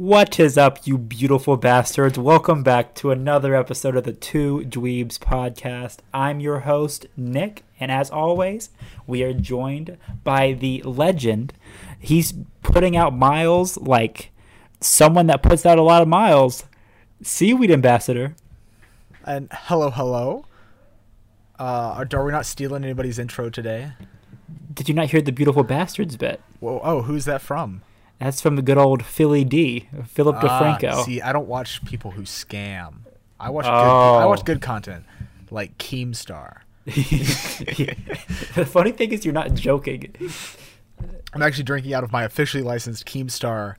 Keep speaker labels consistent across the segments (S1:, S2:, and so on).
S1: What is up, you beautiful bastards? Welcome back to another episode of the Two Dweebs podcast. I'm your host, Nick, and as always, we are joined by the legend. He's putting out miles like someone that puts out a lot of miles. Seaweed Ambassador.
S2: And hello, hello. Uh, are, we not stealing anybody's intro today?
S1: Did you not hear the beautiful bastards bit?
S2: Whoa, oh, who's that from?
S1: That's from the good old Philly D, Philip
S2: Ah,
S1: DeFranco.
S2: see, I don't watch people who scam. I watch
S1: Oh.
S2: good. I watch good content, like Keemstar.
S1: the funny thing is, you're not joking.
S2: I'm actually drinking out of my officially licensed Keemstar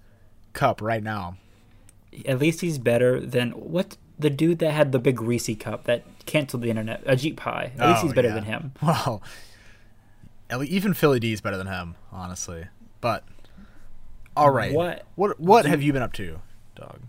S2: cup right now.
S1: At least he's better than what the dude that had the big Reese cup that canceled the internet, Ajit Pai. At least
S2: Oh,
S1: he's better
S2: yeah.
S1: than him.
S2: Well, even Philly D is better than him, honestly. But all right,
S1: What-
S2: what what have you been up to, dog?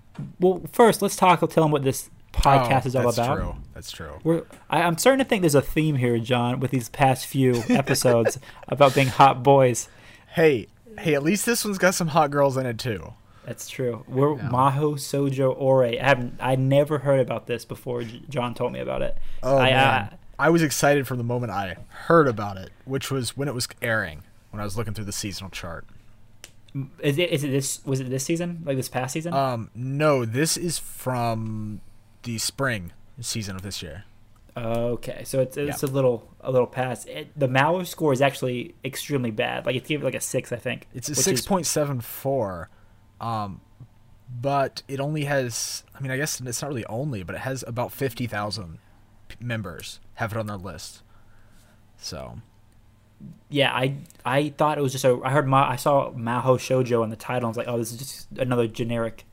S1: Well, first, let's talk. Tell him what this podcast
S2: Oh,
S1: is all
S2: that's
S1: about.
S2: True. That's true.
S1: We're, I, I'm starting to think there's a theme here, John, with these past few episodes about being hot boys.
S2: Hey, hey, at least this one's got some hot girls in it too.
S1: That's true. We're
S2: Yeah.
S1: Maho Shoujo Ore. I haven't. I never heard about this before. John told me about it.
S2: Oh
S1: I, uh,
S2: man, I was excited from the moment I heard about it, which was when it was airing. When I was looking through the seasonal chart.
S1: Is it? Is it this? Was it this season? Like this past season?
S2: Um, no, this is from the spring season of this year.
S1: Okay, so it's it's
S2: Yeah.
S1: a little a little past. It, the MAL score is actually extremely bad. Like it gave it like a six, I think.
S2: It's a six point seven four, um, but it only has. I mean, I guess it's not really only, but it has about fifty thousand members have it on their list. So
S1: Yeah, I I thought it was just a. I heard Ma, I saw Maho Shoujo in the title. And I was like, oh, this is just another generic,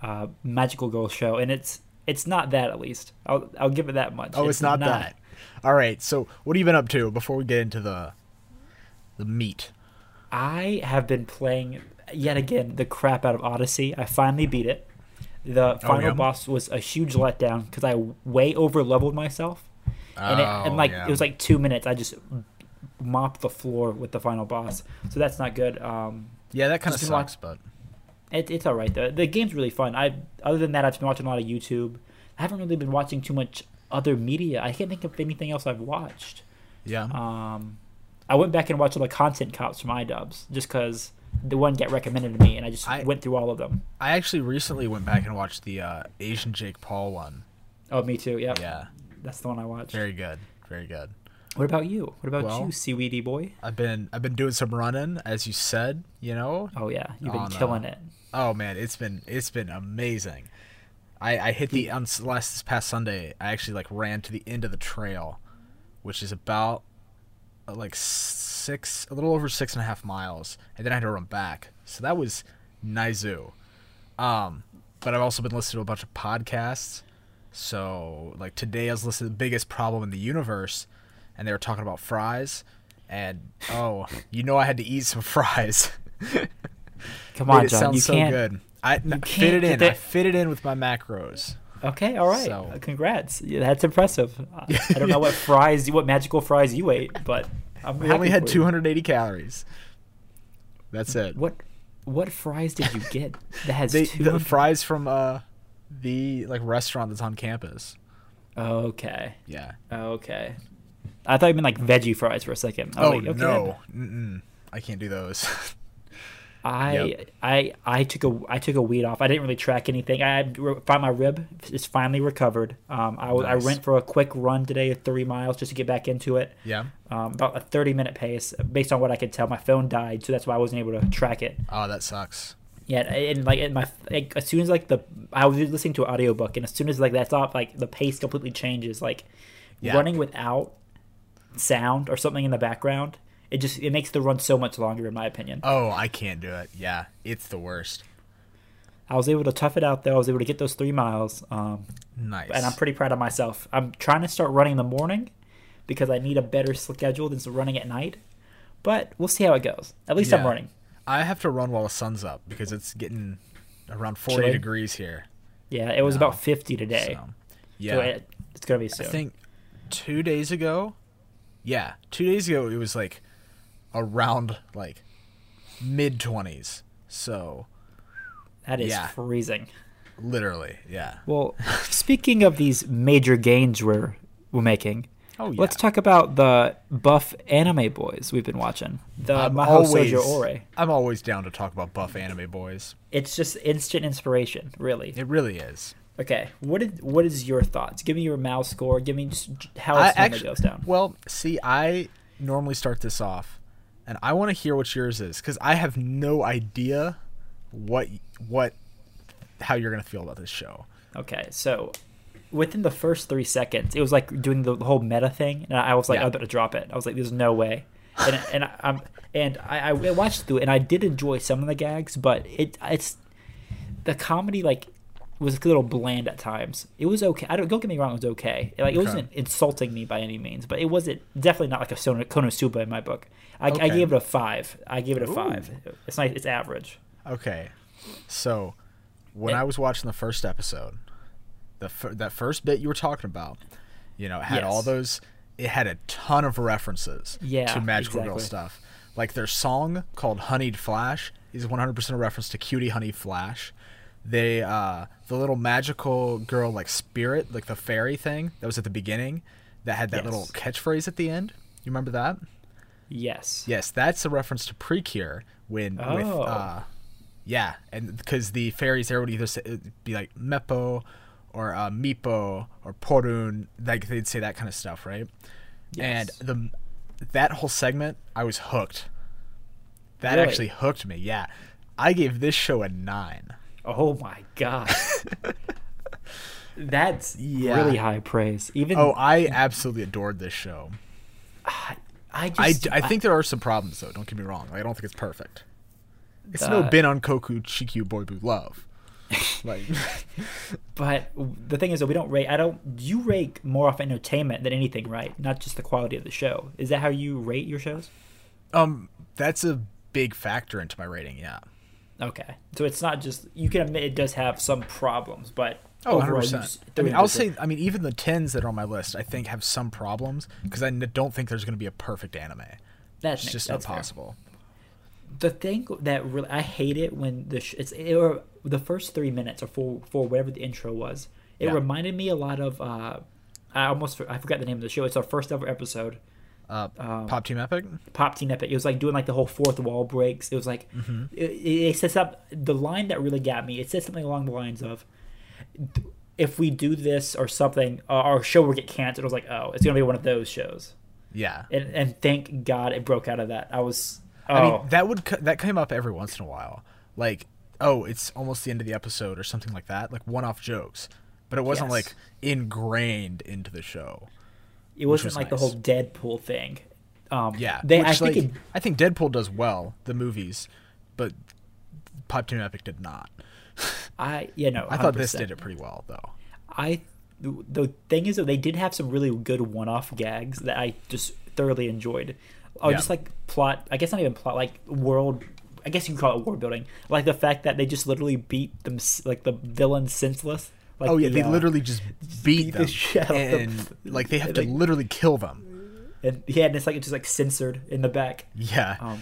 S1: uh, magical girl show, and it's it's not that at least. I'll I'll give it that much.
S2: Oh, it's, not, that. All right. So, what have you been up to before we get into the the meat?
S1: I have been playing yet again the crap out of Odyssey. I finally beat it. The final
S2: yeah?
S1: boss was a huge letdown because I way over leveled myself, and it, and
S2: Oh,
S1: like
S2: yeah.
S1: it was like two minutes. I just mopped the floor with the final boss, so that's not good. Um,
S2: yeah, that kind of sucks, but
S1: it, it's all right though. The game's really fun. I other than that, I've been watching a lot of YouTube. I haven't really been watching too much other media. I can't think of anything else I've watched.
S2: yeah.
S1: Um, I went back and watched all the content cops from iDubbbz just because the one got recommended to me, and I just
S2: I-
S1: went through all of them.
S2: I actually recently went back and watched the uh, Asian Jake Paul one.
S1: Oh, me too. Yeah.
S2: Yeah,
S1: that's the one I watched.
S2: very good, very good.
S1: What about you? What about
S2: Well-
S1: you, seaweedy boy?
S2: I've been I've been doing some running, as you said. You know.
S1: Oh yeah, you've been killing
S2: uh,
S1: it.
S2: Oh man, it's been it's been amazing. I I hit the on last this past Sunday. I actually like ran to the end of the trail, which is about uh, like six, a little over six and a half miles, and then I had to run back. So that was Nizu. Um, but I've also been listening to a bunch of podcasts. So like today, I was listening to the biggest problem in the universe, and they were talking about fries. And oh, you know I had to eat some fries.
S1: Come on,
S2: it
S1: John. You
S2: so
S1: can't.
S2: good. I n-
S1: can't
S2: fit it in.
S1: that-
S2: I fit it in with my macros.
S1: Okay, all right.
S2: So-
S1: Uh, Congrats. Yeah, that's impressive. I I don't know what fries, what magical fries you ate, but I'm
S2: We only had
S1: for you.
S2: 280 calories. That's it.
S1: What what fries did you get that has
S2: They,
S1: two?
S2: the fries from uh, the like restaurant that's on campus.
S1: okay,
S2: Yeah.
S1: okay. I thought you meant like veggie fries for a second. I
S2: Oh
S1: like, okay,
S2: no, Mm-mm. I can't do those.
S1: I
S2: Yep.
S1: I I took a I took a weed off. I didn't really track anything. I found my rib is finally recovered. Um, I was I went for a quick run today, three miles, just to get back into it.
S2: yeah.
S1: Um, about a thirty minute pace, based on what I could tell. My phone died, so that's why I wasn't able to track it.
S2: Oh, that sucks.
S1: Yeah, and like in my like, as soon as like the I was listening to an audiobook, and as soon as like that's off, like the pace completely changes. Like
S2: Yeah.
S1: running without sound or something in the background, it just it makes the run so much longer, in my opinion.
S2: Oh, I can't do it. Yeah, it's the worst.
S1: I was able to tough it out though. I was able to get those three miles, um,
S2: Nice.
S1: and I'm pretty proud of myself. I'm trying to start running in the morning because I need a better schedule than running at night. But we'll see how it goes. At least I'm running.
S2: I have to run while the sun's up because it's getting around 40
S1: Chilly?
S2: degrees here.
S1: Yeah, it was
S2: No.
S1: about 50 today.
S2: So,
S1: So
S2: yeah.
S1: it, it's gonna be
S2: so
S1: I
S2: think two days ago, yeah, two days ago it was like around like mid twenties. So
S1: That is
S2: Yeah.
S1: freezing.
S2: Literally, yeah.
S1: Well, speaking of these major gains we're we're making,
S2: Oh yeah.
S1: let's talk about the buff anime boys we've been watching. The
S2: I'm
S1: Maho
S2: always,
S1: Shoujo Ore.
S2: I'm always down to talk about buff anime boys.
S1: It's just instant inspiration, really.
S2: It really is.
S1: Okay, what is what is your thoughts? Give me your mouse score. Give me just how
S2: I
S1: its time
S2: actu-
S1: goes down.
S2: Well, see, I normally start this off, and I want to hear what yours is because I have no idea what what how you're gonna feel about this show.
S1: Okay, so within the first three seconds, it was like doing the whole meta thing, and I was like,
S2: Yeah.
S1: I better drop it. I was like, there's no way. And and I, I'm and I, I watched through it, and I did enjoy some of the gags, but it it's the comedy like was a little bland at times. It was okay. I don't don't get me wrong, it was okay. Like it
S2: Okay.
S1: wasn't insulting me by any means, but it wasn't definitely not like a Konosuba in my book. I, I gave it a five. I gave it a
S2: Ooh.
S1: five. It's nice. It's average.
S2: Okay, so when
S1: It-
S2: I was watching the first episode, the fir- that first bit you were talking about, you know, had all those. It had a ton of references
S1: Yeah,
S2: to Magical Girl stuff. Like their song called "Honeyed Flash" is 100% a reference to Cutie Honey Flash. They uh the little magical girl like spirit, like the fairy thing that was at the beginning that had that little catchphrase at the end. You remember that?
S1: Yes.
S2: Yes, that's a reference to Precure when with
S1: Oh.
S2: uh yeah, and because the fairies there would either say, be like Mepo or uh, Mipo or Porun, like they'd say that kind of stuff, right?
S1: Yes.
S2: And the that whole segment, I was hooked. That
S1: Really?
S2: actually hooked me. Yeah, I gave this show a nine.
S1: Oh my god. That's
S2: Yeah.
S1: really high praise. Even
S2: Oh, I absolutely adored this show.
S1: I
S2: I,
S1: just
S2: I think there are some problems though. Don't get me wrong. Like, I don't think it's perfect. It's
S1: The-
S2: no Binan Koko Chikyu Boei-bu Love. Like,
S1: but the thing is that we don't rate I don't you rate more off entertainment than anything, right? Not just the quality of the show. Is that how you rate your shows?
S2: um, that's a big factor into my rating. Yeah.
S1: Okay. So it's not just you can admit it does have some problems, but
S2: Oh,
S1: overall,
S2: 100%.
S1: just-
S2: I mean, I'll say, I mean, even the 10s that are on my list, I think have some problems because I don't think there's going to be a perfect anime.
S1: that's
S2: It's just
S1: that's
S2: not
S1: fair.
S2: possible.
S1: the thing that really I hate it when the sh- it's it, or the first three minutes or for for whatever the intro was. It
S2: Yeah.
S1: reminded me a lot of uh, I almost I forgot the name of the show. It's our first ever episode.
S2: Uh,
S1: Um,
S2: Pop Team Epic?
S1: Pop Team Epic. It was like doing like the whole fourth wall breaks. It was like
S2: Mm-hmm.
S1: it, it sets up the line that really got me. It said something along the lines of, "If we do this or something, uh, our show will get canceled." I was like, "Oh, it's gonna be one of those shows."
S2: Yeah.
S1: And and thank God it broke out of that. I was. Oh,
S2: I mean, that would that came up every once in a while. Like, oh, it's almost the end of the episode or something like that. Like one-off jokes, but it wasn't
S1: Yes.
S2: like ingrained into the show.
S1: It wasn't
S2: was
S1: like the whole Deadpool thing. Um,
S2: Yeah,
S1: they. I think it,
S2: I think Deadpool does well the movies, but Pop Team Epic did not.
S1: I you know
S2: I thought this did it pretty well though.
S1: I the, the thing is that they did have some really good one-off gags that I just thoroughly enjoyed. Oh,
S2: Yeah.
S1: just like plot. I guess not even plot. Like world. I guess you could call it world building. Like the fact that they just literally beat them, like the villain senseless. Like
S2: oh yeah,
S1: the,
S2: they
S1: uh,
S2: literally just beat,
S1: beat the
S2: them,
S1: out of them.
S2: and like they have to
S1: Like-
S2: literally kill them.
S1: and yeah, and it's like it's just like censored in the back.
S2: Yeah,
S1: Um,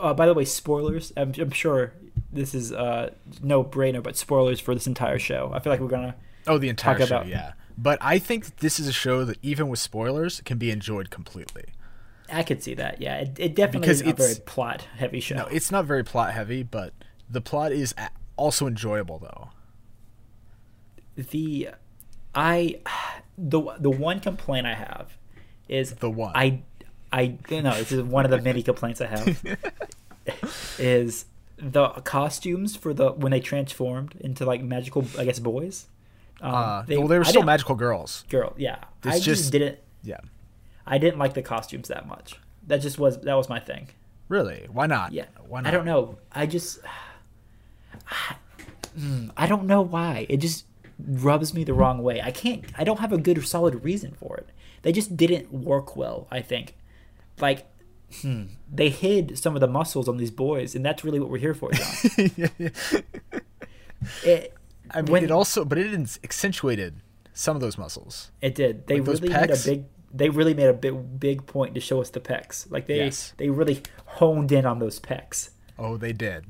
S1: uh, by the way, spoilers. I'm, I'm sure this is uh, no brainer, but spoilers for this entire show. I feel like we're gonna.
S2: oh the entire
S1: talk
S2: show.
S1: about-
S2: Yeah, but I think this is a show that even with spoilers can be enjoyed completely.
S1: I could see that. Yeah, it, it definitely
S2: Because
S1: is a very plot heavy show.
S2: No, it's not very plot heavy, but the plot is also enjoyable though.
S1: The I the the one complaint I have is
S2: The one.
S1: I I no this is one of the many complaints I have is the costumes for the when they transformed into like magical I guess boys. Um,
S2: Uh, well, they were
S1: I
S2: still magical girls.
S1: girl. Yeah,
S2: It's
S1: I just,
S2: just-
S1: didn't.
S2: Yeah,
S1: I didn't like the costumes that much. That just was that was my thing.
S2: really? Why not?
S1: Yeah,
S2: why not?
S1: I don't know. I just Mm, I don't know why. It just rubs me the wrong way. I can't. I don't have a good or solid reason for it. They just didn't work well. I think, like, hmm, they hid some of the muscles on these boys, and that's really what we're here for, John. it,
S2: I mean,
S1: When-
S2: it also, but it accentuated some of those muscles.
S1: It did. They
S2: Like
S1: really made a big. They really made a big big point to show us the pecs. Like they
S2: Yes.
S1: they really honed in on those pecs.
S2: Oh, they did.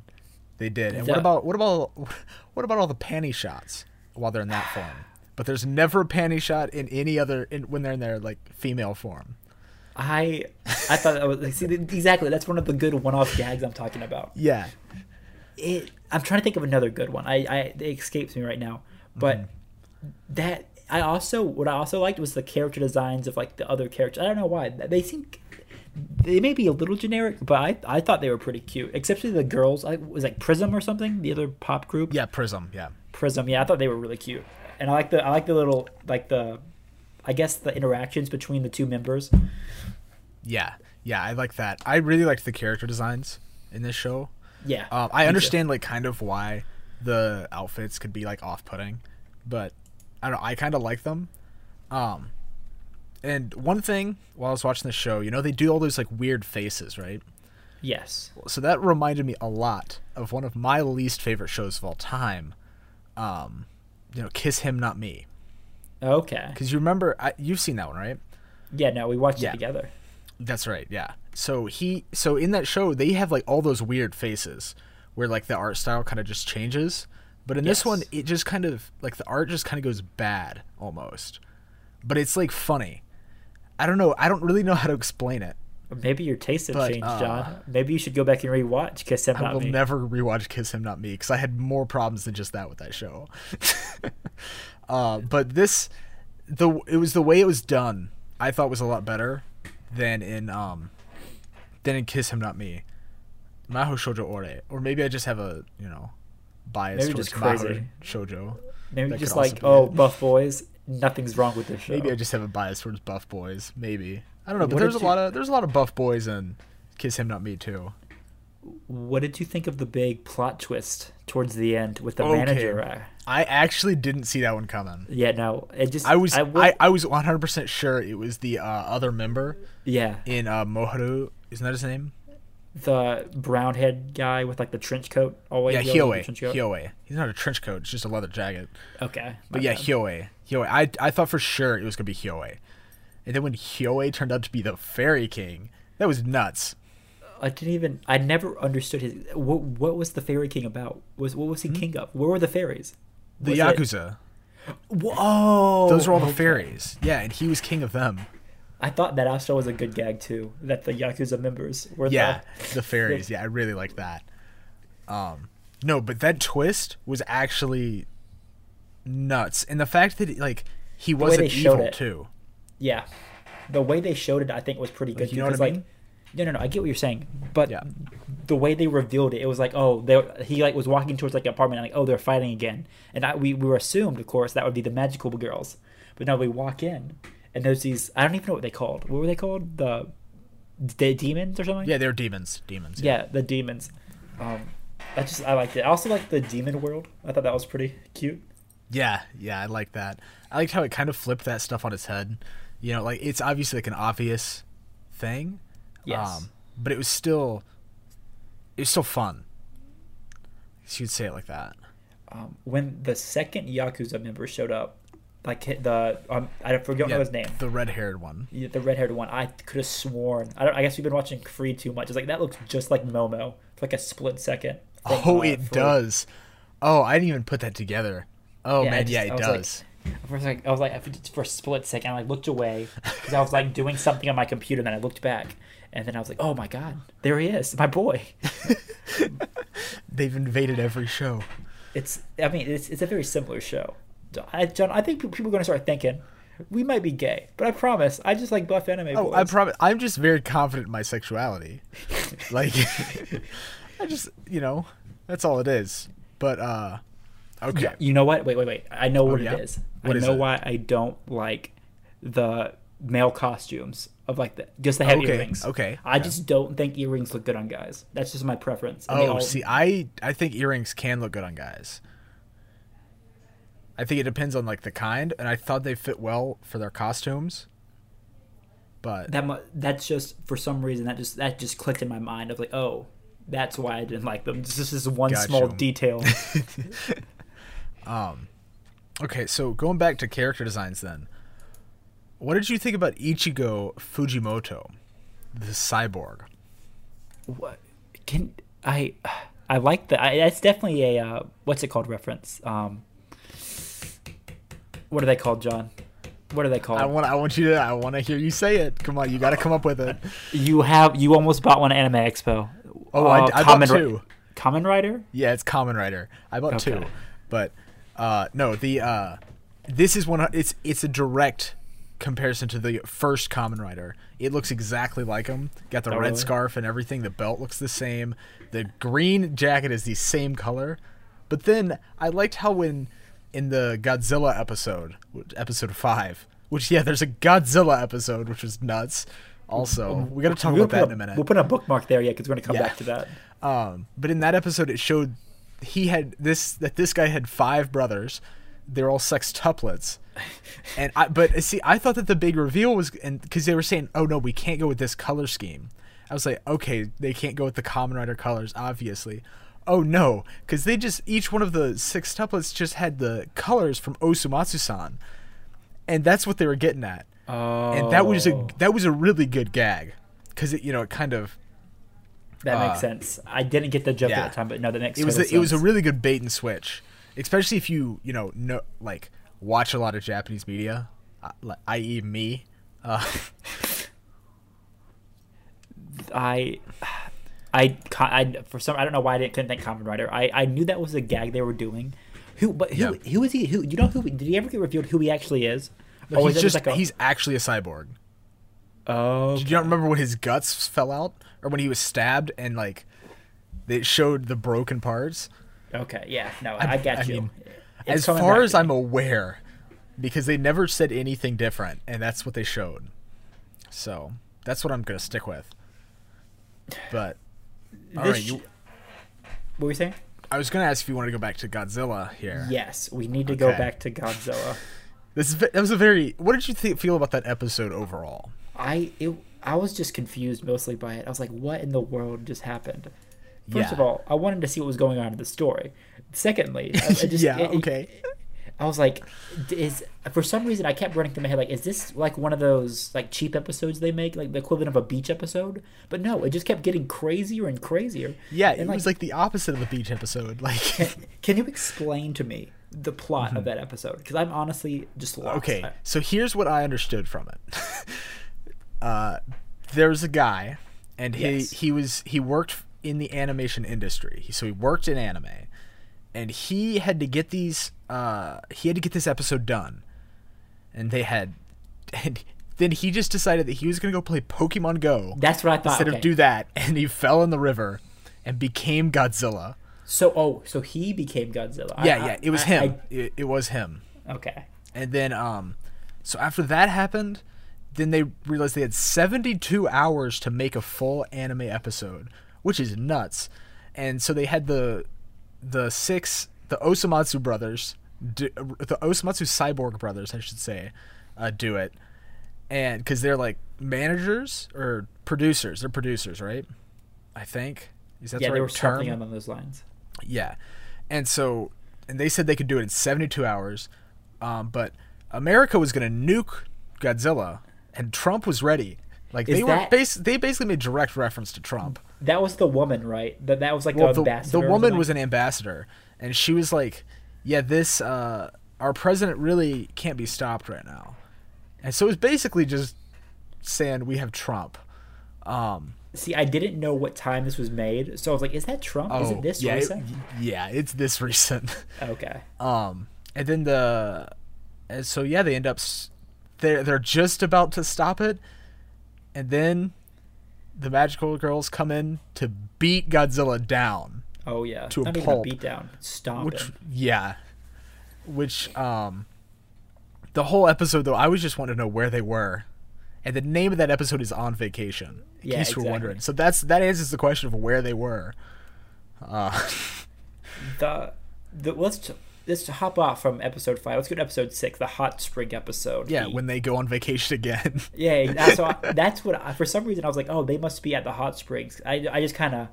S2: They did. And
S1: The-
S2: what about what about what about all the panty shots while they're in that form? But there's never a panty shot in any other in, when they're in their like female form.
S1: I I thought that was like, see exactly that's one of the good one-off gags I'm talking about.
S2: Yeah.
S1: It I'm trying to think of another good one. I, I it escapes me right now, but
S2: Mm-hmm.
S1: that I also what I also liked was the character designs of like the other characters. I don't know why they seem they may be a little generic, but I I thought they were pretty cute. Especially the girls. I was like Prism or something, the other pop group.
S2: Yeah, Prism. Yeah.
S1: Prism. Yeah, I thought they were really cute, and I like the I like the little like the, I guess the interactions between the two members.
S2: Yeah. Yeah, I like that. I really liked the character designs in this show.
S1: Yeah,
S2: Um, I
S1: too.
S2: understand like kind of why the outfits could be like off-putting, but I don't. know, I kind of like them. Um, and one thing while I was watching the show, you know, they do all those like weird faces, right?
S1: Yes.
S2: So that reminded me a lot of one of my least favorite shows of all time. Um, you know, Kiss Him Not Me.
S1: Okay.
S2: Because you remember, I, you've seen that one, right?
S1: Yeah. No, we watched
S2: Yeah.
S1: it together.
S2: That's right. Yeah. So he so in that show they have like all those weird faces where like the art style kind of just changes. But in this one it just kind of like the art just kind of goes bad almost. But it's like funny. I don't know. I don't really know how to explain it.
S1: Maybe your taste has
S2: But,
S1: changed,
S2: uh,
S1: John. Maybe you should go back and rewatch Kiss Him
S2: I
S1: Not
S2: will never rewatch Kiss Him Not Me because I had more problems than just that with that show. uh, but this, the it was the way it was done. I thought was a lot better than in um, than in Kiss Him Not Me. Maho Shoujo Ore, or maybe I just have a you know bias
S1: Maybe
S2: towards
S1: just
S2: Maho
S1: crazy.
S2: Shoujo.
S1: Maybe
S2: that
S1: just like, oh,
S2: it.
S1: Buff Boys. Nothing's wrong with this show.
S2: Maybe I just have a bias towards buff boys. Maybe I don't know. But there's a
S1: you-
S2: lot of there's a lot of buff boys in Kiss Him Not Me too.
S1: What did you think of the big plot twist towards the end with the
S2: Okay.
S1: manager?
S2: I actually didn't see that one coming.
S1: yeah, no, it just
S2: I was
S1: I,
S2: I, I, was 100% sure it was the uh, other member
S1: yeah,
S2: in uh, Moharu. Isn't that his name?
S1: the brown head guy with like the trench coat. Always
S2: yeah,
S1: yellow with
S2: Hyoe.
S1: the trench coat.
S2: Hyoe. He's not a trench coat. It's just a leather jacket.
S1: Okay,
S2: But yeah,
S1: bad.
S2: Hyoe. Hyoe. I, I thought for sure it was going to be Hyoe. And then when Hyoe turned out to be the Fairy King, that was nuts.
S1: I didn't even. I never understood his. What, what was the fairy king about? Was what was he king of? Where were the fairies?
S2: The
S1: Was it-
S2: Yakuza.
S1: Whoa!
S2: Those were all the fairies. Yeah, and he was king of them.
S1: I thought that also was a good gag too. That the yakuza members were.
S2: Yeah,
S1: the,
S2: the fairies. Yeah, I really like that. Um, no, but that twist was actually nuts, and the fact that like he wasn't evil too.
S1: Yeah. The way they showed it, I think, was pretty good.
S2: Like, you
S1: too,
S2: know what I
S1: like,
S2: mean?
S1: No, no, no. I get what you're saying, but
S2: Yeah.
S1: the way they revealed it, it was like, oh, they he like was walking towards like an apartment, and like, oh, they're fighting again, and I, we we were assumed, of course, that would be the magical girls, but now we walk in, and there's these. I don't even know what they called. What were they called? The, the demons or something?
S2: Yeah, they're demons. Demons.
S1: yeah, the demons. Um, I just I liked it. I also liked the demon world. I thought that was pretty cute.
S2: Yeah, yeah, I like that. I liked how it kind of flipped that stuff on its head. You know, like it's obviously like an obvious thing.
S1: Yes.
S2: Um, but it was still it was still fun. You could say it like that.
S1: Um, when the second yakuza member showed up, like the um, I forget
S2: Yeah,
S1: his name.
S2: The red haired one.
S1: Yeah, the red-haired one. I could have sworn. I don't. I guess we've been watching Free too much. It's like that looks just like Momo for like a split second. from,
S2: Oh,
S1: uh,
S2: it
S1: Free.
S2: does. Oh, I didn't even put that together. Oh
S1: Yeah,
S2: man,
S1: just-
S2: yeah, it does.
S1: like- was like, I was like, for a split second, I like looked away because I was like doing something on my computer, and then I looked back, and then I was like, oh my god, there he is, my boy.
S2: They've invaded every show.
S1: It's. I mean, it's it's a very similar show. I, John, I think people are going to start thinking we might be gay, but I promise, I just like buff anime
S2: Oh,
S1: boys.
S2: I promise. I'm just very confident in my sexuality. like, I just, you know, that's all it is. But uh, okay.
S1: Yeah, you know what? Wait, wait, wait. I know oh, what
S2: Oh, yeah?
S1: it is.
S2: What
S1: I
S2: is
S1: know
S2: it?
S1: why I don't like the male costumes of like the just the head
S2: Okay,
S1: earrings.
S2: okay,
S1: I
S2: okay.
S1: just don't think earrings look good on guys. That's just my preference. And
S2: Oh,
S1: all-
S2: see, I I think earrings can look good on guys. I think it depends on like the kind, and I thought they fit well for their costumes. But
S1: that mu- that's just for some reason that just that just clicked in my mind of like, oh, that's why I didn't like them. This is one
S2: Got
S1: small
S2: you.
S1: detail.
S2: okay, so going back to character designs, then, what did you think about Ichigo Fujimoto, the cyborg?
S1: what can I? I like that. It's definitely a uh, what's it called reference. Um, what are they called, John? What are they called?
S2: I want I want you to I want to hear you say it. Come on, you got to come up with it.
S1: you have you almost bought one at Anime Expo.
S2: Oh, I,
S1: Uh,
S2: I
S1: Kamen
S2: bought
S1: Ri-
S2: two.
S1: Kamen Rider.
S2: Yeah, it's Kamen Rider. I bought two, but uh, no, the uh, this is one. It's it's a direct comparison to the first Kamen Rider. It looks exactly like him. Got the
S1: Oh,
S2: red
S1: really?
S2: scarf and everything. The belt looks the same. The green jacket is the same color. But then I liked how when in the Godzilla episode, episode five, which yeah, there's a Godzilla episode, which was nuts. Also, we got to talk
S1: We'll
S2: about that
S1: put
S2: in a minute.
S1: We'll put a bookmark there, yeah, because we're gonna come
S2: Yeah.
S1: back to that.
S2: Um, but in that episode, it showed he had this that this guy had five brothers. They're all sextuplets, and I. But see, I thought that the big reveal was, and because they were saying, "Oh no, we can't go with this color scheme." I was like, "Okay, they can't go with the Kamen Rider colors, obviously." Oh no, because they just each one of the sextuplets just had the colors from Osomatsu-san, and that's what they were getting at.
S1: Oh,
S2: And that was a oh. that was a really good gag, because it you know it kind of
S1: that
S2: uh,
S1: makes sense. I didn't get the joke
S2: yeah.
S1: at the time, but no, that makes
S2: it was a, it was a really good bait and switch, especially if you you know like watch a lot of Japanese media, uh, i.e. me. Uh,
S1: I, I, I, for some, I don't know why I didn't couldn't think Kamen Rider. I, I knew that was a gag they were doing. Who, but who, who is he? Who you know? Who did he ever get revealed? Who he actually is? Or
S2: he's
S1: it
S2: just
S1: like a-
S2: he's actually a cyborg.
S1: Oh,
S2: Did you not remember when his guts fell out, or when he was stabbed and like they showed the broken parts?
S1: okay, yeah, no, I, got
S2: I
S1: you.
S2: mean, as far as. I'm aware, because they never said anything different, and that's what they showed. So that's what I'm gonna stick with. But all
S1: This
S2: right, you,
S1: what were you saying?
S2: I was gonna ask if you wanted to go back to Godzilla here.
S1: Yes, we need to go back to Godzilla.
S2: This is, that was a very. What did you think, feel about that episode overall?
S1: I it, I was just confused mostly by it. I was like, what in the world just happened? First
S2: Yeah.
S1: of all, I wanted to see what was going on in the story. Secondly, I, I just,
S2: yeah.
S1: it- it-
S2: okay.
S1: I was like, is for some reason I kept running through my head like, is this like one of those like cheap episodes they make, like the equivalent of a beach episode? But no, it just kept getting crazier and crazier.
S2: Yeah, it
S1: and,
S2: was like the opposite of a beach episode. Like,
S1: Can you explain to me the plot of that episode? Because I'm honestly just lost.
S2: Mm-hmm. okay, so here's what I understood from it. uh, there was a guy, and he
S1: Yes.
S2: he was he worked in the animation industry. So he worked in anime, and he had to get these. Uh, he had to get this episode done, and they had, and then he just decided that he was gonna go play Pokemon Go.
S1: That's what I thought.
S2: instead
S1: okay.
S2: of do that, and he fell in the river and became Godzilla.
S1: So oh, so he became Godzilla.
S2: Yeah,
S1: I-
S2: yeah, it was
S1: I-
S2: him. it, it was him.
S1: Okay.
S2: And then, um, so after that happened, then they realized they had 72 hours to make a full anime episode, which is nuts. And so they had the the six the Osomatsu brothers, do, the Osomatsu cyborg brothers, I should say, uh, do it, and because they're like managers or producers, they're producers, right? I think is that
S1: yeah,
S2: the
S1: they
S2: right
S1: were
S2: term?
S1: something along those lines.
S2: Yeah, and so and they said they could do it in 72 hours, um, but America was going to nuke Godzilla, and Trump was ready. Like
S1: Is
S2: they were
S1: that-
S2: bas- they basically made direct reference to Trump.
S1: That was the woman, right? That that was like
S2: Well,
S1: the ambassador.
S2: the woman was an ambassador, and she was like, "Yeah, this uh, our president really can't be stopped right now," and so it was basically just saying we have Trump. Um,
S1: See, I didn't know what time this was made, so I was like, "Is that Trump? Is it this
S2: Oh, yeah, it-
S1: recent?"
S2: yeah, it's this recent.
S1: okay.
S2: Um, and then the, and so yeah, they end up, they're they're just about to stop it, and then, the magical girls come in to beat Godzilla down.
S1: Oh yeah.
S2: To a
S1: Not even
S2: pulp.
S1: a beatdown. Stomp
S2: Which
S1: him.
S2: yeah, which um, the whole episode though, I was just wanting to know where they were, and the name of that episode is on vacation. In
S1: Yeah,
S2: case you were wondering, so that's that answers the question of where they were. Uh,
S1: The the let's let's hop off from episode five. Let's go to episode six, the hot spring episode.
S2: yeah,
S1: The-
S2: when they go on vacation again.
S1: Yeah, that's so I, that's what I, for some reason I was like, oh, they must be at the hot springs. I, I just kind of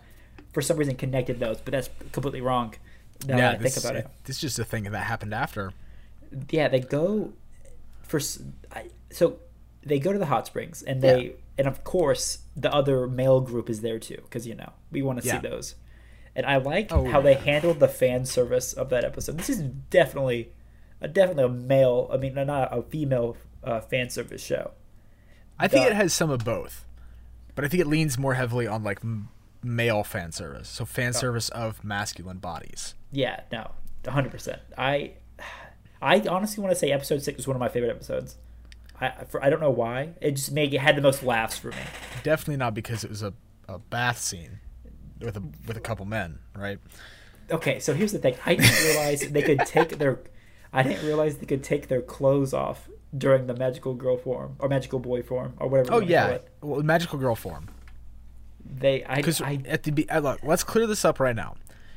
S1: for some reason connected those, but that's completely wrong. Now that I think about it,
S2: This is just a thing that happened after.
S1: yeah, they go for so they go to the hot springs and they
S2: Yeah.
S1: and of course the other male group is there too because you know we want to
S2: Yeah.
S1: see those. And I liked
S2: Oh,
S1: how they handled the fan service of that episode. This is definitely, a, definitely a male. I mean, not a female uh, fan service show.
S2: I think
S1: Duh.
S2: it has some of both, but I think it leans more heavily on like m- male fan service. So fan service of masculine bodies.
S1: Yeah, no, hundred percent. I, I honestly want to say episode six was one of my favorite episodes. I for, I don't know why. It just made it had the most laughs for me.
S2: Definitely not because it was a, a bath scene with a with a couple men, right?
S1: Okay, so here's the thing. I didn't realize they could take their. I didn't realize they could take their clothes off during the magical girl form or magical boy form or whatever.
S2: Oh yeah, well, magical girl form.
S1: They I
S2: Because
S1: I
S2: at the be- uh, look, let's clear this up right now.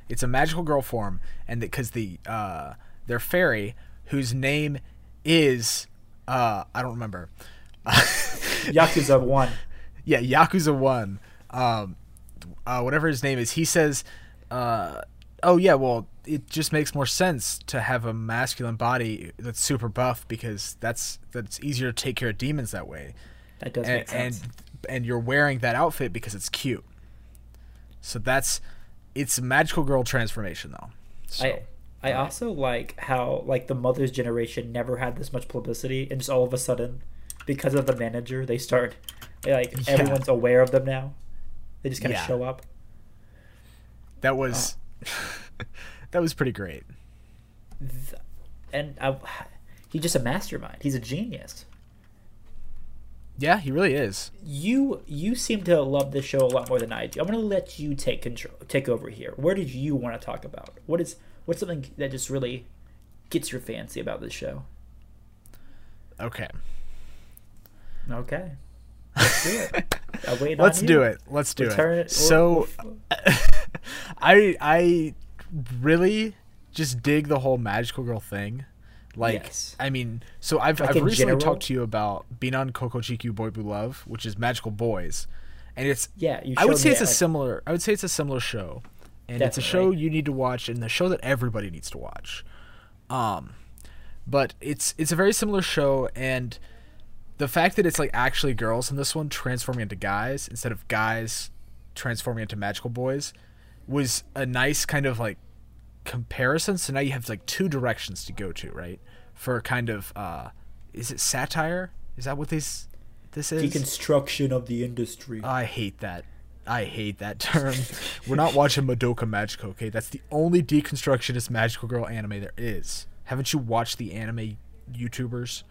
S2: It's a magical girl form, and because the uh, their fairy whose name is uh, I don't remember.
S1: Yakuza one.
S2: yeah, Yakuza One, um, uh, whatever his name is, he says, uh, "Oh yeah, well, it just makes more sense to have a masculine body that's super buff because that's that's easier to take care of demons that way,
S1: That does
S2: and
S1: make sense.
S2: and and you're wearing that outfit because it's cute. So that's it's a magical girl transformation though. So,
S1: I I also like how like the mother's generation never had this much publicity, and just all of a sudden, because of the manager, they start like
S2: Yeah.
S1: everyone's aware of them now. They just kind of
S2: Yeah.
S1: show up.
S2: that was uh. that was pretty great.
S1: Th- and I, he's just a mastermind. He's a genius.
S2: Yeah, he really is.
S1: You you seem to love this show a lot more than I do. I'm gonna let you take control, take over here. Where did you want to talk about? What is what's something that just really gets your fancy about this show?
S2: Okay.
S1: Okay, let's do it. I'll wait on
S2: Let's do it. Let's do
S1: Return
S2: it. So I I really just dig the whole magical girl thing. Like
S1: Yes.
S2: I mean, so I've
S1: Like
S2: I've recently
S1: general?
S2: talked to you about Binan Koko Chikyu Boei-bu Love, which is magical boys. And it's
S1: yeah, you
S2: I would say it's a
S1: like,
S2: similar I would say it's a similar show. And it's a show you need to watch and the show that everybody needs to watch. Um but it's it's a very similar show and the fact that it's like actually girls in this one transforming into guys instead of guys transforming into magical boys was a nice kind of like comparison. So now you have like two directions to go to right? For kind of uh is it satire? Is that what this this is?
S1: Deconstruction of the industry.
S2: i hate that. I hate that term. We're not watching madoka magica okay? That's the only deconstructionist magical girl anime there is. Haven't you watched the anime youtubers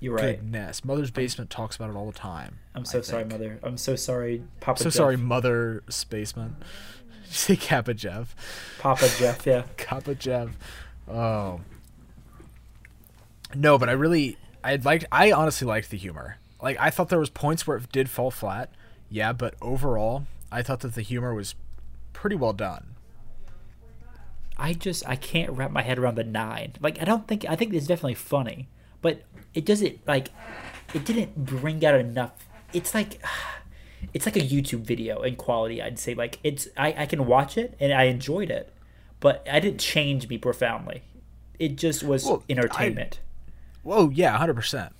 S1: You're right.
S2: Goodness, Mother's Basement talks about it all the time.
S1: I'm so sorry, mother. I'm so sorry, Papa.
S2: So
S1: Jeff.
S2: sorry, Mother's Basement. Did you say Kappa Jeff?
S1: Papa Jeff. Yeah.
S2: Kappa Jeff. Oh. No, but I really, I liked. I honestly liked the humor. Like I thought there was points where it did fall flat. Yeah, but overall, I thought that the humor was pretty well done.
S1: I just I can't wrap my head around the nine. Like I don't think I think it's definitely funny, but it doesn't like it didn't bring out enough. It's like it's like a YouTube video in quality. I'd say like it's I I can watch it and I enjoyed it, but I didn't change me profoundly. It just was
S2: Well, I-
S1: entertainment.
S2: Whoa, yeah, hundred percent.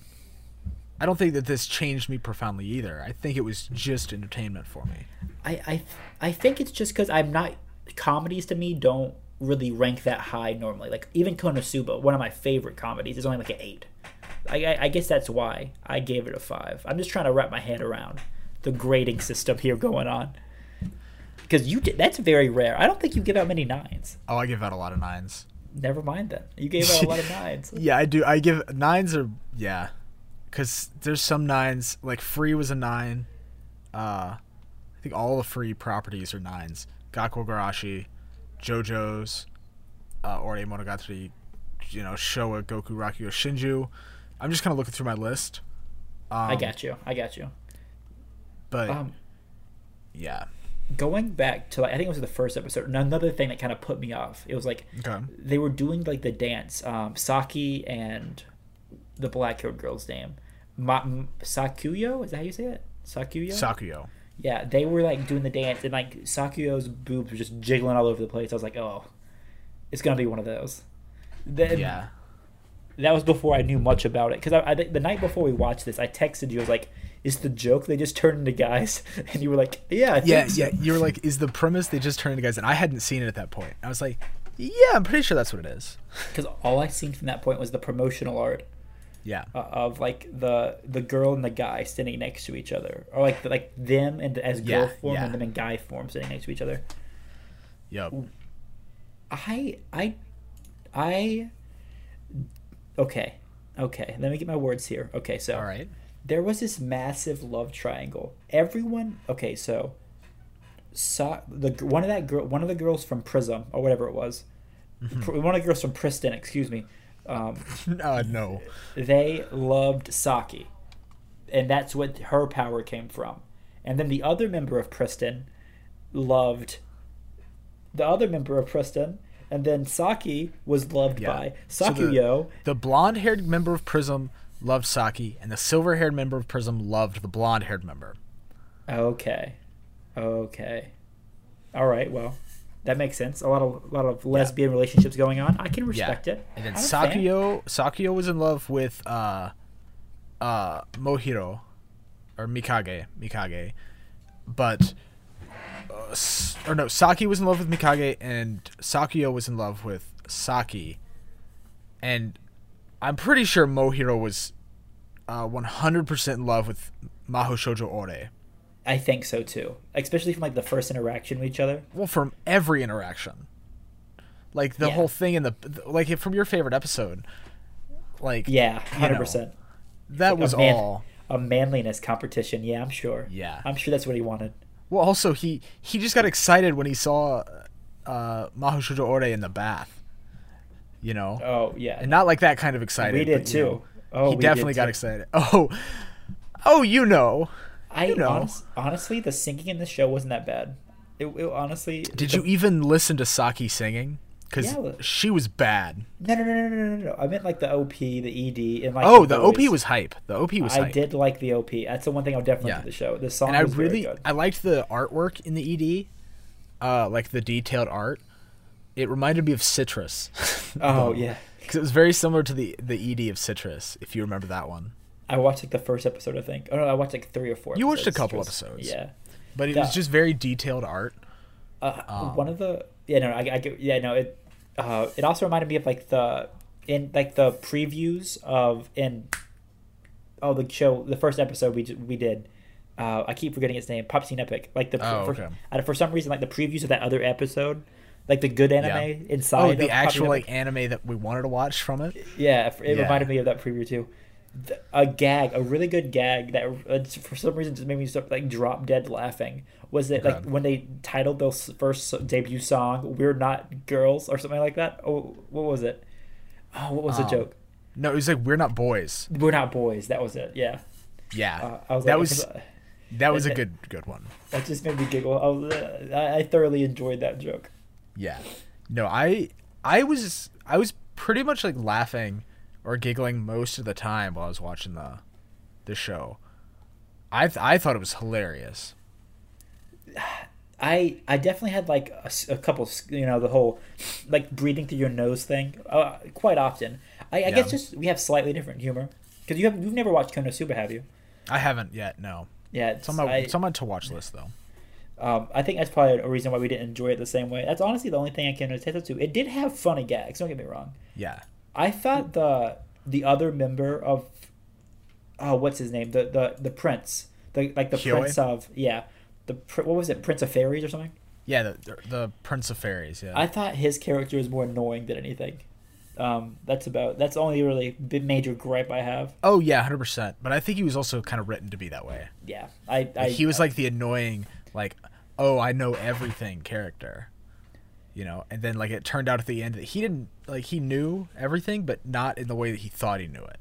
S2: I don't think that this changed me profoundly either. I think it was just entertainment for me.
S1: I, I I think it's just because I'm not comedies to me don't really rank that high normally. Like even Konosuba, one of my favorite comedies, is only like an eight. I, I I guess that's why I gave it a five. I'm just trying to wrap my head around the grading system here going on. Because you did, that's very rare. I don't think you give out many nines.
S2: Oh, I give out a lot of nines.
S1: Never mind that. You gave out a lot of nines.
S2: Yeah, I do. I give nines are yeah, because there's some nines like free was a nine. Uh, I think all the free properties are nines. Gakko Gurashi, JoJo's, uh, Ore Monogatari, you know, Showa Genroku Rakugo Shinju. I'm just kind of looking through my list. Um,
S1: I got you. I got you.
S2: But
S1: Um,
S2: yeah,
S1: going back to like I think it was the first episode. Another thing that kind of put me off. It was like
S2: okay.
S1: they were doing like the dance. Um, Saki and the black haired girl's name, Ma- Sakuyo. Is that how you say it? Sakuyo.
S2: Sakuyo.
S1: yeah, they were like doing the dance, and like Sakuyo's boobs were just jiggling all over the place. I was like, oh, it's gonna be one of those. Then,
S2: Yeah.
S1: That was before I knew much about it. Because I, I the night before we watched this, I texted you. I was like, is the joke they just turned into guys? And you were like, yeah, I think
S2: Yeah,
S1: so.
S2: yeah. You were like, is the premise they just turned into guys? And I hadn't seen it at that point. I was like, yeah, I'm pretty sure that's what it is.
S1: Because all I seen from that point was the promotional art
S2: Yeah.
S1: uh, of like the the girl and the guy standing next to each other, or like like them and as girl
S2: Yeah,
S1: form
S2: yeah.
S1: and them in guy form sitting next to each other.
S2: Yep.
S1: I I I okay okay. Let me get my words here. Okay, so
S2: All right.
S1: there was this massive love triangle. Everyone, okay, so saw the one of that girl, one of the girls from Prism or whatever it was, Pr- one of the girls from Priston, excuse me. Um,
S2: Uh, no.
S1: they loved Saki, and that's what her power came from. And then the other member of Priston loved the other member of Priston, and then Saki was loved
S2: Yeah.
S1: by
S2: So the-
S1: Sakuyo.
S2: The blonde-haired member of Prism loved Saki, and the silver-haired member of Prism loved the blonde-haired member.
S1: Okay. Okay. All right. Well, that makes sense. A lot of a lot of lesbian relationships going on. I can respect it.
S2: And then. Sakuyo, Sakuyo was in love with uh, uh, Mohiro, or Mikage, Mikage, but uh, or no, Saki was in love with Mikage, and Sakuyo was in love with Saki, and I'm pretty sure Mohiro was uh 100% in love with Maho Shoujo Ore.
S1: I think so too. Especially from like the first interaction with each other.
S2: Well, from every interaction, like the
S1: Yeah.
S2: whole thing in the like from your favorite episode, like
S1: Yeah,
S2: you
S1: hundred
S2: know,
S1: percent.
S2: that was
S1: a man-
S2: all.
S1: A manliness competition. Yeah, I'm sure.
S2: Yeah.
S1: I'm sure that's what he wanted.
S2: Well, also he he just got excited when he saw uh, Ore in the bath. You know,
S1: Oh yeah.
S2: and not like that kind of excited.
S1: we did
S2: but, you
S1: too.
S2: know,
S1: oh,
S2: he
S1: we
S2: definitely got excited. Oh, oh, you know.
S1: I
S2: you know.
S1: honest, honestly, the singing in the show wasn't that bad. It, it honestly.
S2: Did
S1: the-
S2: you even listen to Saki singing? Because
S1: Yeah, well-
S2: she was bad.
S1: No, no, no, no, no, no. I meant like the OP, the ED, and like.
S2: Oh, the OP was hype. The OP was
S1: I
S2: hype.
S1: did like the OP. That's the one thing I'll definitely
S2: Yeah.
S1: give the show. The song
S2: and I
S1: was
S2: really. I liked the artwork in the ED, uh, like the detailed art. It reminded me of Citrus.
S1: Oh yeah,
S2: because it was very similar to the the ED of Citrus, if you remember that one.
S1: I watched like the first episode. I think. Oh no, I watched like three or four.
S2: You watched a couple episodes.
S1: Yeah.
S2: But it
S1: Yeah.
S2: was just very detailed art.
S1: Uh,
S2: Um,
S1: one of the yeah no I, I get yeah no it uh it also reminded me of like the in like the previews of in oh the show the first episode we we did uh I keep forgetting its name Pop Team Epic like the
S2: Oh,
S1: for,
S2: okay.
S1: for some reason like the previews of that other episode like the good anime inside
S2: Oh, the actual like anime that we wanted to watch from it.
S1: yeah it
S2: Yeah.
S1: reminded me of that preview too. The- A gag, a really good gag that uh, for some reason just made me start like drop dead laughing. Was that like when they titled their first debut song "We're Not Girls" or something like that? Oh, what was it? Oh, what was the
S2: Um,
S1: joke?
S2: No, it was like we're not boys.
S1: We're not boys. That was it. Yeah.
S2: Yeah,
S1: Uh, I was
S2: that
S1: like,
S2: was that was a good good one.
S1: that just made me giggle. I, was, uh, I I thoroughly enjoyed that joke.
S2: Yeah. No, I I was I was pretty much like laughing or giggling most of the time while I was watching the the show. I th- I thought it was hilarious.
S1: I I definitely had like a couple, s- you know, the whole like breathing through your nose thing uh, quite often. I, I guess just we have slightly different humor because you have you've never watched Konosuba, have you?
S2: I haven't yet. No,
S1: Yeah,
S2: it's
S1: it's,
S2: on my
S1: I,
S2: it's on my to watch list though.
S1: um, I think that's probably a reason why we didn't enjoy it the same way. That's honestly the only thing I can attest to. It did have funny gags. Don't get me wrong.
S2: Yeah.
S1: I thought the the other member of oh what's his name the the the prince the like the
S2: Hyoe?
S1: prince of yeah the what was it prince of fairies or something.
S2: Yeah, the the, the Prince of Fairies. Yeah.
S1: I thought his character was more annoying than anything. Um, that's about that's the only really big major gripe I have.
S2: oh yeah, hundred percent. But I think he was also kind of written to be that way.
S1: Yeah, I, I
S2: Like, he was like the annoying, like, oh, I know everything character. You know, and then like it turned out at the end that he didn't like he knew everything, but not in the way that he thought he knew it.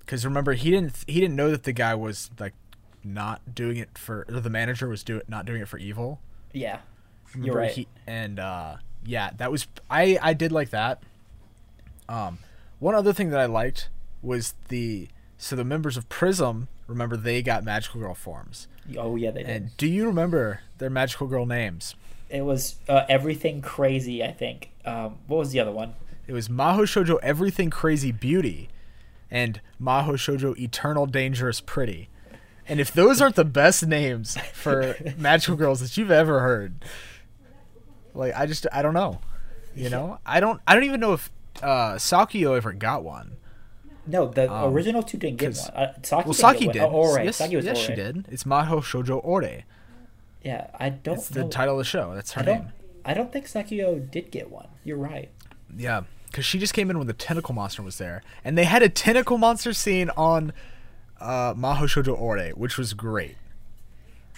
S2: Because remember, he didn't he didn't know that the guy was like not doing it for or the manager was do it not doing it for evil.
S1: yeah.
S2: Remember
S1: You're right.
S2: He, and uh, yeah, that was I I did like that. Um, one other thing that I liked was the so the members of Prism. Remember they got magical girl forms.
S1: Oh yeah, they did.
S2: And do you remember their magical girl names?
S1: It was uh, everything crazy. I think. Um, what was the other one?
S2: It was Maho Shoujo Everything Crazy Beauty, and Maho Shoujo Eternal Dangerous Pretty. And if those aren't the best names for magical girls that you've ever heard, like I just I don't know. You know? I don't I don't even know if uh Sakio ever got one.
S1: No, the
S2: Um,
S1: original two didn't get one. Uh, Saki
S2: Well, Saki did.
S1: Oh, Ore.
S2: Yes,
S1: Saki was
S2: yes, she did. It's Maho Shoujo Ore.
S1: Yeah, I don't
S2: It's the title of the show. That's her
S1: I
S2: name.
S1: I don't think Sakuyo did get one. You're right.
S2: Yeah, because she just came in when the tentacle monster was there, and they had a tentacle monster scene on uh, Maho Shoujo Ore, which was great.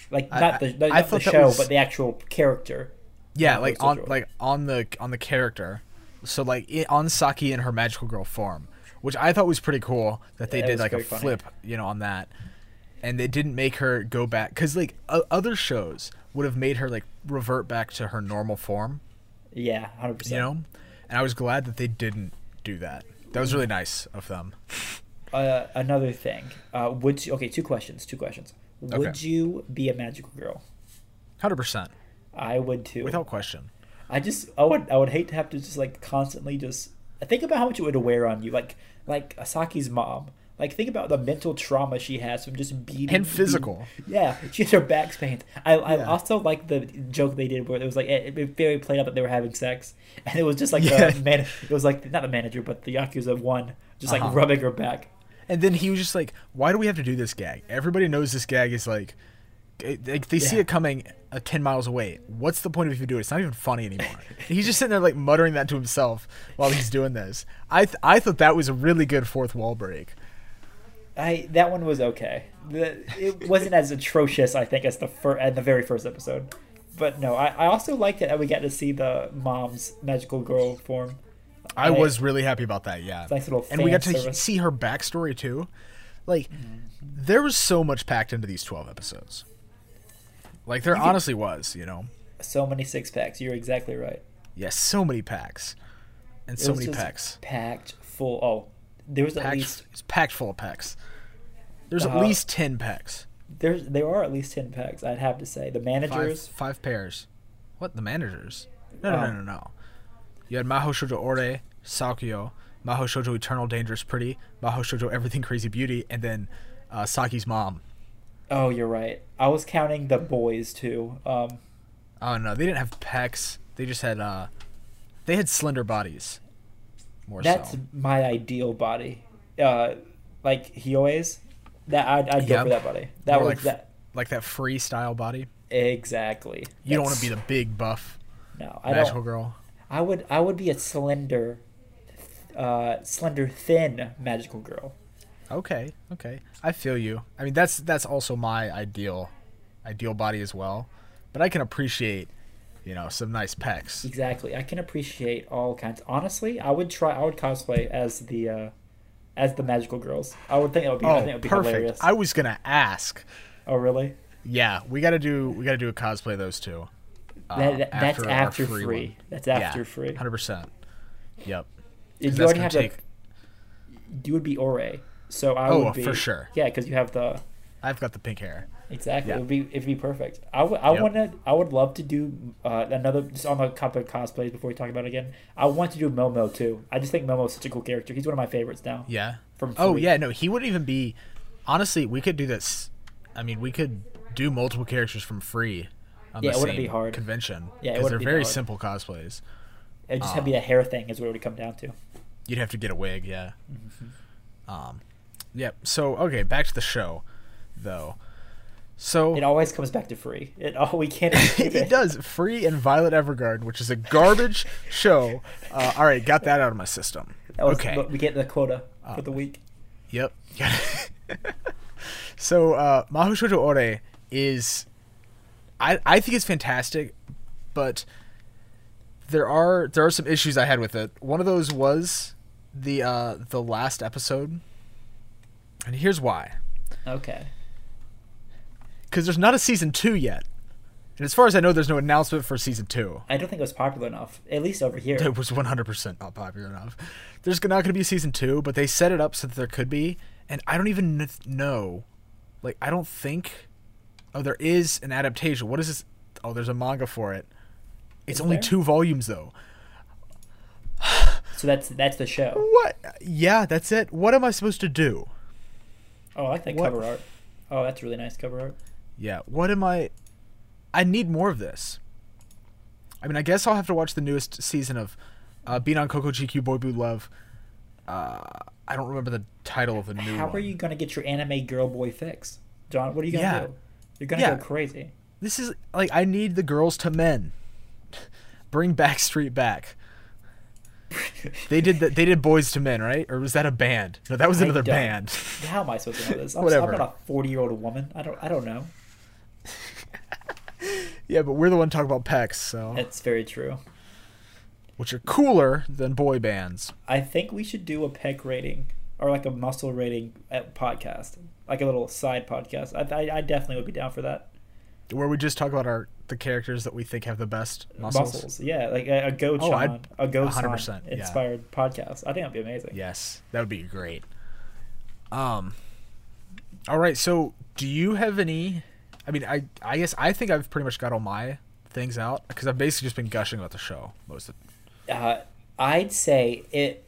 S1: Like not the,
S2: I-
S1: the,
S2: I
S1: not the show,
S2: was-
S1: but the actual character.
S2: Yeah,
S1: Maho
S2: like on like on the on the character, so like i on Saki in her magical girl form, which I thought was pretty cool that they
S1: Yeah,
S2: did like a
S1: funny.
S2: flip, you know, on that, and they didn't make her go back because like o- other shows would have made her like revert back to her normal form,
S1: Yeah, hundred percent.
S2: you know, and I was glad that they didn't do that. That was really nice of them.
S1: Uh, another thing. Uh, would you, okay? Two questions. Two questions. Would
S2: Okay.
S1: you be a magical girl?
S2: Hundred percent,
S1: I would too.
S2: without question.
S1: I just I would I would hate to have to just like constantly just think about how much it would wear on you. Like like Asaki's mom. Like think about the mental trauma she has from just beating
S2: And physical.
S1: beating- yeah, she has her back pains. I I
S2: Yeah.
S1: also like the joke they did where it was like it, it very played out that they were having sex, and it was just like
S2: Yeah.
S1: the man. It was like not the manager, but the yakuza one, just like
S2: Uh-huh.
S1: rubbing her back.
S2: And then he was just like, "Why do we have to do this gag? Everybody knows this gag is like, like they see it coming uh, ten miles away. What's the point of if you do it? It's not even funny anymore." He's just sitting there like muttering that to himself while he's doing this. I th- I thought that was a really good fourth wall break.
S1: I that one was okay. The, it wasn't as atrocious, I think, as the fir- at the very first episode. But no, I, I also liked it that we got to see the mom's magical girl form.
S2: I was really happy about that. Yeah,
S1: Nice little
S2: and we got to
S1: service.
S2: see her backstory too. Like, mm-hmm. there was so much packed into these twelve episodes. Like there
S1: You could-
S2: honestly was, you know.
S1: So many six packs. You're exactly right.
S2: Yes, so many packs, and
S1: It
S2: so many packs.
S1: Packed full. Oh, there was at least
S2: it's packed full of packs. There's at
S1: Uh,
S2: least ten packs.
S1: there's there are at least ten packs. I'd have to say the managers.
S2: five pairs. What the managers? No, no,
S1: Oh.
S2: no, no, no. You had Maho Shoujo Ore, Sakuyo, Maho Shoujo Eternal Dangerous Pretty, Maho Shoujo Everything Crazy Beauty, and then uh, Saki's mom.
S1: Oh, you're right. I was counting the boys too. Um,
S2: Oh no, they didn't have pecs. They just had uh, they had slender bodies. More
S1: that's
S2: so.
S1: my ideal body. Uh, like Hyoe's. That I'd, I'd go for that body. That
S2: More
S1: was
S2: like
S1: that
S2: like that freestyle body.
S1: exactly.
S2: You don't want to be the big buff
S1: no. I
S2: magical
S1: don't.
S2: girl.
S1: I would I would be a slender, uh, slender thin magical girl.
S2: Okay, okay. I feel you. I mean, that's that's also my ideal, ideal body as well. But I can appreciate, you know, some nice pecs.
S1: Exactly. I can appreciate all kinds. Honestly, I would try. I would cosplay as the, uh, as the magical girls. I would think it would be. I think it
S2: Oh,
S1: would be
S2: perfect.
S1: hilarious.
S2: I was gonna ask.
S1: oh, really?
S2: Yeah, we gotta do we gotta do a cosplay of those two. uh,
S1: That, that- that's after free.
S2: one.
S1: That's after free.
S2: Hundred percent. Yep.
S1: You already have
S2: take.
S1: the. You would be Ore. So I
S2: Oh,
S1: would be
S2: for sure.
S1: Yeah, because you have the
S2: I've got the pink hair.
S1: Exactly.
S2: Yeah.
S1: It would be it'd be perfect. I would I
S2: Yep.
S1: want to I would love to do uh, another just on the topic of cosplays before we talk about it again. I want to do Momo too. I just think Momo's such a cool character. He's one of my favorites now.
S2: Yeah.
S1: From
S2: Oh
S1: Free.
S2: yeah, no, he wouldn't even be. Honestly, we could do this. I mean, we could do multiple characters from free. On
S1: Yeah,
S2: the
S1: it wouldn't be hard.
S2: Convention.
S1: Yeah,
S2: because they're
S1: be
S2: very
S1: hard.
S2: simple cosplays.
S1: It just
S2: Ah.
S1: have to be a hair thing is what it would come down to.
S2: You'd have to get a wig, yeah.
S1: Mm-hmm.
S2: Um, yep. So okay, back to the show, though. So
S1: It always comes back to free. It all we can't escape
S2: it does. Free and Violet Evergarden, which is a garbage show. Uh, all right, got that out of my system.
S1: Was,
S2: okay.
S1: we get the quota
S2: Ah.
S1: for the week.
S2: Yep. so uh, Shoujo Ore is, I I think it's fantastic, but there are there are some issues I had with it. One of those was the uh, the last episode, and here's why.
S1: Okay.
S2: Because there's not a season two yet, and as far as I know, there's no announcement for season two.
S1: I don't think it was popular enough, at least over here.
S2: It was 100% not popular enough. There's not going to be a season two, but they set it up so that there could be, and I don't even know. Like, I don't think. Oh, there is an adaptation. What is this? Oh, there's a manga for it. It's
S1: Is
S2: only
S1: there?
S2: two volumes though.
S1: So that's that's the show.
S2: What? Yeah, that's it. What am I supposed to do?
S1: Oh, I like that
S2: What-
S1: cover art. Oh, that's really nice cover art.
S2: Yeah, what am I? I need more of this. I mean, I guess I'll have to watch the newest season of uh, Binan Koko Chikyu Boei-bu Love. Uh, I don't remember the title of the new
S1: How
S2: one.
S1: are you gonna get your anime girl boy fix, John? What are you gonna
S2: Yeah.
S1: do? You're gonna
S2: Yeah.
S1: go crazy.
S2: This is like I need the girls to men. Bring Backstreet back. They did that. They did Boyz II Men, right? Or was that a band? No, that was
S1: I
S2: another
S1: don't-
S2: band.
S1: How am I supposed to know this? I'm,
S2: Whatever.
S1: I'm not a 40 year old woman. I don't. I don't know.
S2: Yeah, but we're the one talking about pecs, so
S1: It's very true.
S2: which are cooler than boy bands.
S1: I think we should do a pec rating or like a muscle rating podcast, like a little side podcast. I, I, I definitely would be down for that.
S2: Where we just talk about our the characters that we think have the best muscles.
S1: Muscles, yeah, like a, a Go
S2: Oh, I'd-
S1: a Go
S2: 100%, yeah.
S1: inspired podcast. I think that'd be amazing.
S2: Yes, that would be great. Um. All right. So, do you have any? I mean, I I guess I think I've pretty much got all my things out because I've basically just been gushing about the show most of.
S1: Uh, I'd say it.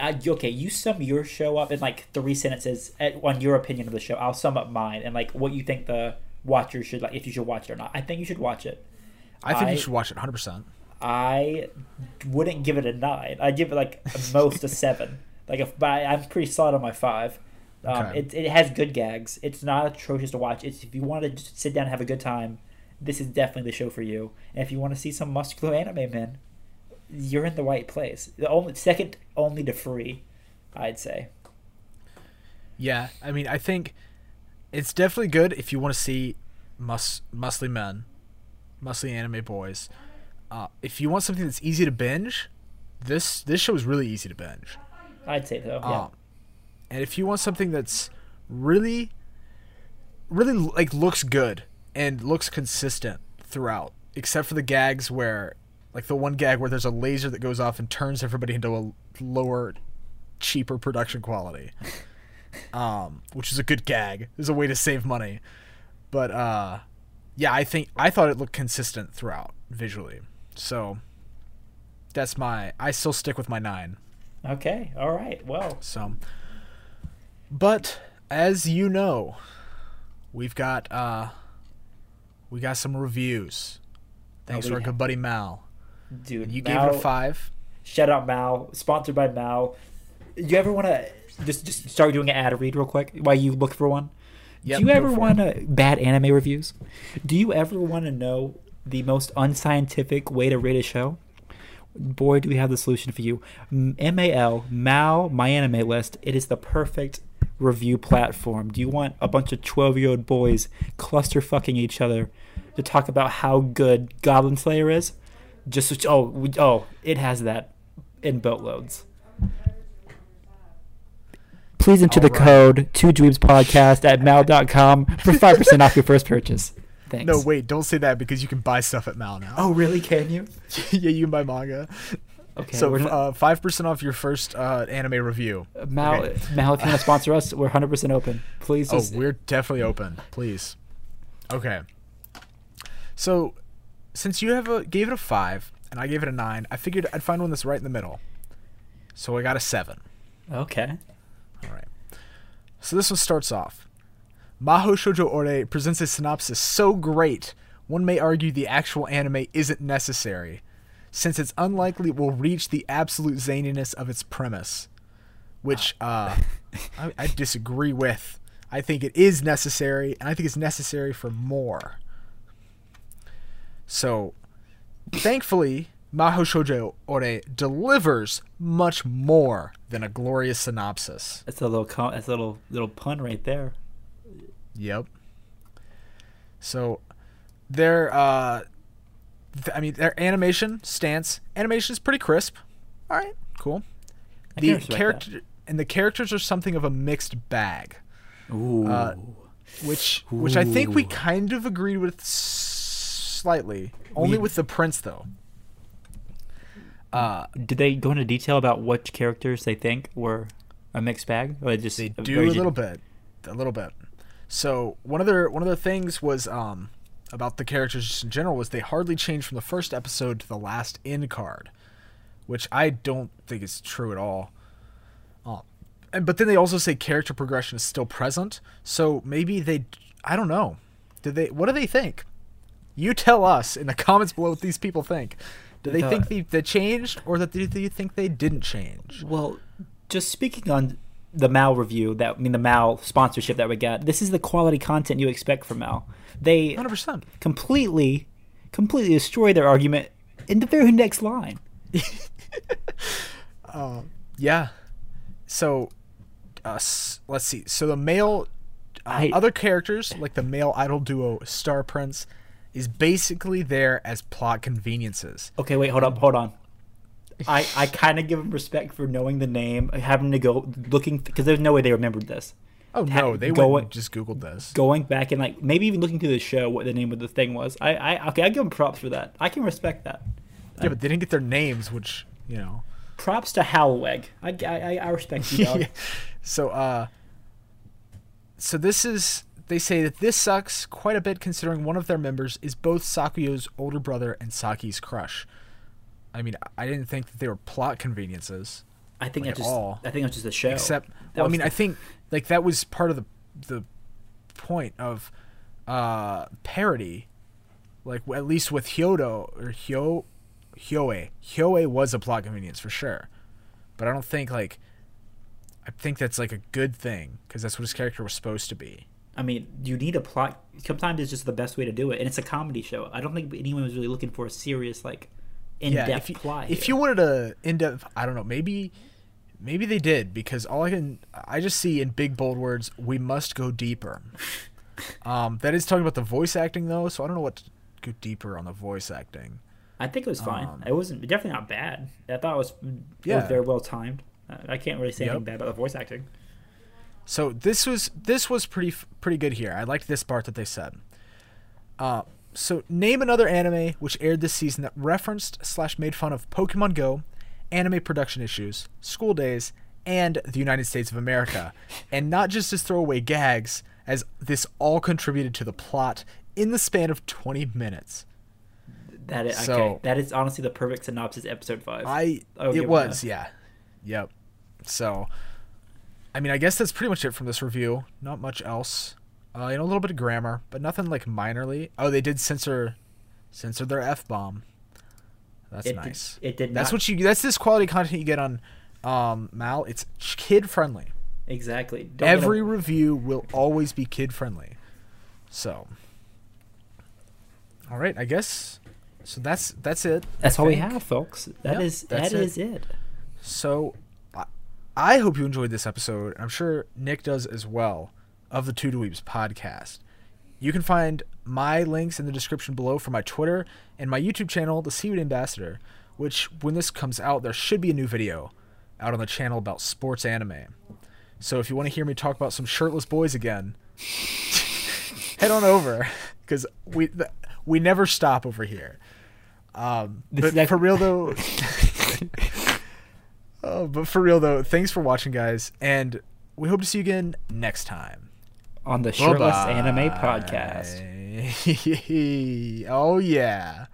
S1: uh, okay, you sum your show up in like three sentences at, on your opinion of the show. I'll sum up mine and like what you think the watchers should like if you should watch it or not. I think you should watch it.
S2: I think
S1: I-
S2: you should watch it 100. percent
S1: I wouldn't give it a nine. I'd give it like most a seven. Like if but I- I'm pretty solid on my five. Um,
S2: Okay.
S1: it, it has good gags. It's not atrocious to watch. It's if you want to just sit down and have a good time, this is definitely the show for you. And if you want to see some muscular anime men, you're in the right place. The only second only to free, I'd say.
S2: Yeah, I mean, I think it's definitely good if you want to see mus muscly men, muscly anime boys. Uh, if you want something that's easy to binge, this this show is really easy to binge.
S1: I'd say so. Yeah.
S2: Um, and if you want something that's really, really like looks good and looks consistent throughout, except for the gags where, like the one gag where there's a laser that goes off and turns everybody into a lower, cheaper production quality, um, which is a good gag. There's a way to save money, but uh, yeah, I think I thought it looked consistent throughout visually, so. That's my. I still stick with my nine.
S1: Okay. All right. Well.
S2: So, but as you know, we've got uh, we got some reviews. Thanks
S1: Oh,
S2: to our good buddy Mal.
S1: Dude,
S2: you gave it a five.
S1: Shout out Mal, sponsored by Mal. Do you ever want to just just start doing an ad read real quick while you look for one?
S2: Yep,
S1: Do you ever want to bad anime reviews? Do you ever want to know the most unscientific way to rate a show? Boy, do we have the solution for you. MAL, Mal, My Anime List. It is the perfect review platform. Do you want a bunch of 12 year old boys cluster fucking each other to talk about how good Goblin Slayer is? Just, oh, we- oh, it has that in boatloads. Please enter the
S2: right.
S1: code 2dreams podcast at mal.com for 5% off your first purchase. Thanks.
S2: No, wait, don't say that because you can buy stuff at Mal now.
S1: Oh, really? Can you?
S2: yeah, you can buy manga.
S1: Okay.
S2: so uh, five percent off your first uh, anime review.
S1: Mal,
S2: okay.
S1: Mal, if you want to sponsor us, we're 100% open. Please.
S2: Oh, we're definitely open. Please. Okay. So, since you have a gave it a five and I gave it a nine, I figured I'd find one that's right in the middle. So I got a seven.
S1: Okay.
S2: All right. So this one starts off. Maho Shoujo Ore presents a synopsis so great, one may argue the actual anime isn't necessary, since it's unlikely it will reach the absolute zaniness of its premise. Which uh, I, I disagree with. I think it is necessary, and I think it's necessary for more. So, thankfully, Maho Shoujo Ore delivers much more than a glorious synopsis.
S1: That's a little that's a little little pun right there.
S2: Yep. So, there. uh, I mean, their animation stance animation is pretty crisp. All right, cool.
S1: I
S2: The
S1: respect
S2: character and the characters are something of a mixed bag,
S1: Ooh.
S2: Uh, which which I think we kind of agreed with slightly. Only
S1: We-
S2: with the prince though. Uh,
S1: Did they go into detail about which characters they think were a mixed bag, or they just
S2: They
S1: a
S2: do a
S1: gen-
S2: little bit, a little bit. So one of their one of their things was um about the characters just in general was they hardly changed from the first episode to the last end card, which I don't think is true at all. Uh, and but then they also say character progression is still present, so maybe they I don't know. Did they what do they think? You tell us in the comments below what these people think. Do they
S1: The-
S2: think they, they changed or that do they think they didn't change?
S1: Well, just speaking on the Mal review, that I mean the Mal sponsorship that we got. This is the quality content you expect from Mal. They
S2: 100%.
S1: completely, completely destroy their argument in the very next line.
S2: Yeah. So, uh, let's see. So the male, uh,
S1: I-
S2: other characters like the male idol duo Star Prince, is basically there as plot conveniences.
S1: Okay, wait, hold up, hold on. I, I kind of give them respect for knowing the name, having to go looking because there's no way they remembered this.
S2: Oh no, they
S1: go-
S2: went just googled this.
S1: Going back and like maybe even looking through the show what the name of the thing was. I, I okay, I give them props for that. I can respect that.
S2: Yeah, but they didn't get their names, which you know.
S1: Props to Halweg. I, I, I respect you, dog.
S2: So uh so this is they say that this sucks quite a bit considering one of their members is both Sakuyo's older brother and Saki's crush. I mean, I didn't think that they were plot conveniences.
S1: I think
S2: Like,
S1: that's just
S2: all.
S1: I think that's just a show.
S2: Except well, I mean,
S1: the-
S2: I think like that was part of the the point of uh parody. Like at least with Hyodo or Hyo Hyoe. Hyoe was a plot convenience for sure. But I don't think like I think that's like a good thing because that's what his character was supposed to be.
S1: I mean, you need a plot. Sometimes it's just the best way to do it, and it's a comedy show. I don't think anyone was really looking for a serious, like, in-depth
S2: yeah, if you,
S1: plot.
S2: if
S1: here.
S2: you wanted a in-depth, I don't know, maybe maybe they did because all I can I just see in big bold words, we must go deeper. um, that is talking about the voice acting though, so I don't know what to go deeper on the voice acting.
S1: I think it was fine.
S2: um,
S1: it wasn't definitely not bad. I thought it was, it
S2: Yeah.
S1: was very well timed. Uh, I can't really say
S2: Yep.
S1: anything bad about the voice acting.
S2: So this was this was pretty pretty good here. I liked this part that they said. Uh, so name another anime which aired this season that referenced slash made fun of Pokemon Go, anime production issues, school days, and the United States of America, and not just as throwaway gags, as this all contributed to the plot in the span of 20 minutes.
S1: That is
S2: So-
S1: okay. That is honestly the perfect synopsis. Episode five.
S2: I it was
S1: that.
S2: yeah, yep. So, I mean, I guess that's pretty much it from this review. Not much else. Uh, you know, a little bit of grammar, but nothing like minorly. Oh, they did censor, censor their f bomb. That's
S1: It did-
S2: nice.
S1: it did
S2: That's
S1: not-
S2: what you. That's this quality content you get on, um, Mal. It's kid friendly.
S1: exactly. Don't get a-
S2: Every review will always be kid friendly. So. All right, I guess. So that's that's it.
S1: That's
S2: I
S1: all we have, folks. That
S2: Yeah,
S1: is
S2: that's
S1: that
S2: it.
S1: is it.
S2: So, I, I hope you enjoyed this episode. I'm sure Nick does as well of the Two Dweebs podcast. You can find my links in the description below for my Twitter and my YouTube channel, The Seaweed Ambassador, which, when this comes out, there should be a new video out on the channel about sports anime. So, if you want to hear me talk about some shirtless boys again, head on over because we th- we never stop over here. Um,
S1: This
S2: but
S1: next-
S2: for real though, oh, but for real though, thanks for watching, guys, and we hope to see you again next time.
S1: On the Shirtless Anime. Podcast.
S2: oh yeah.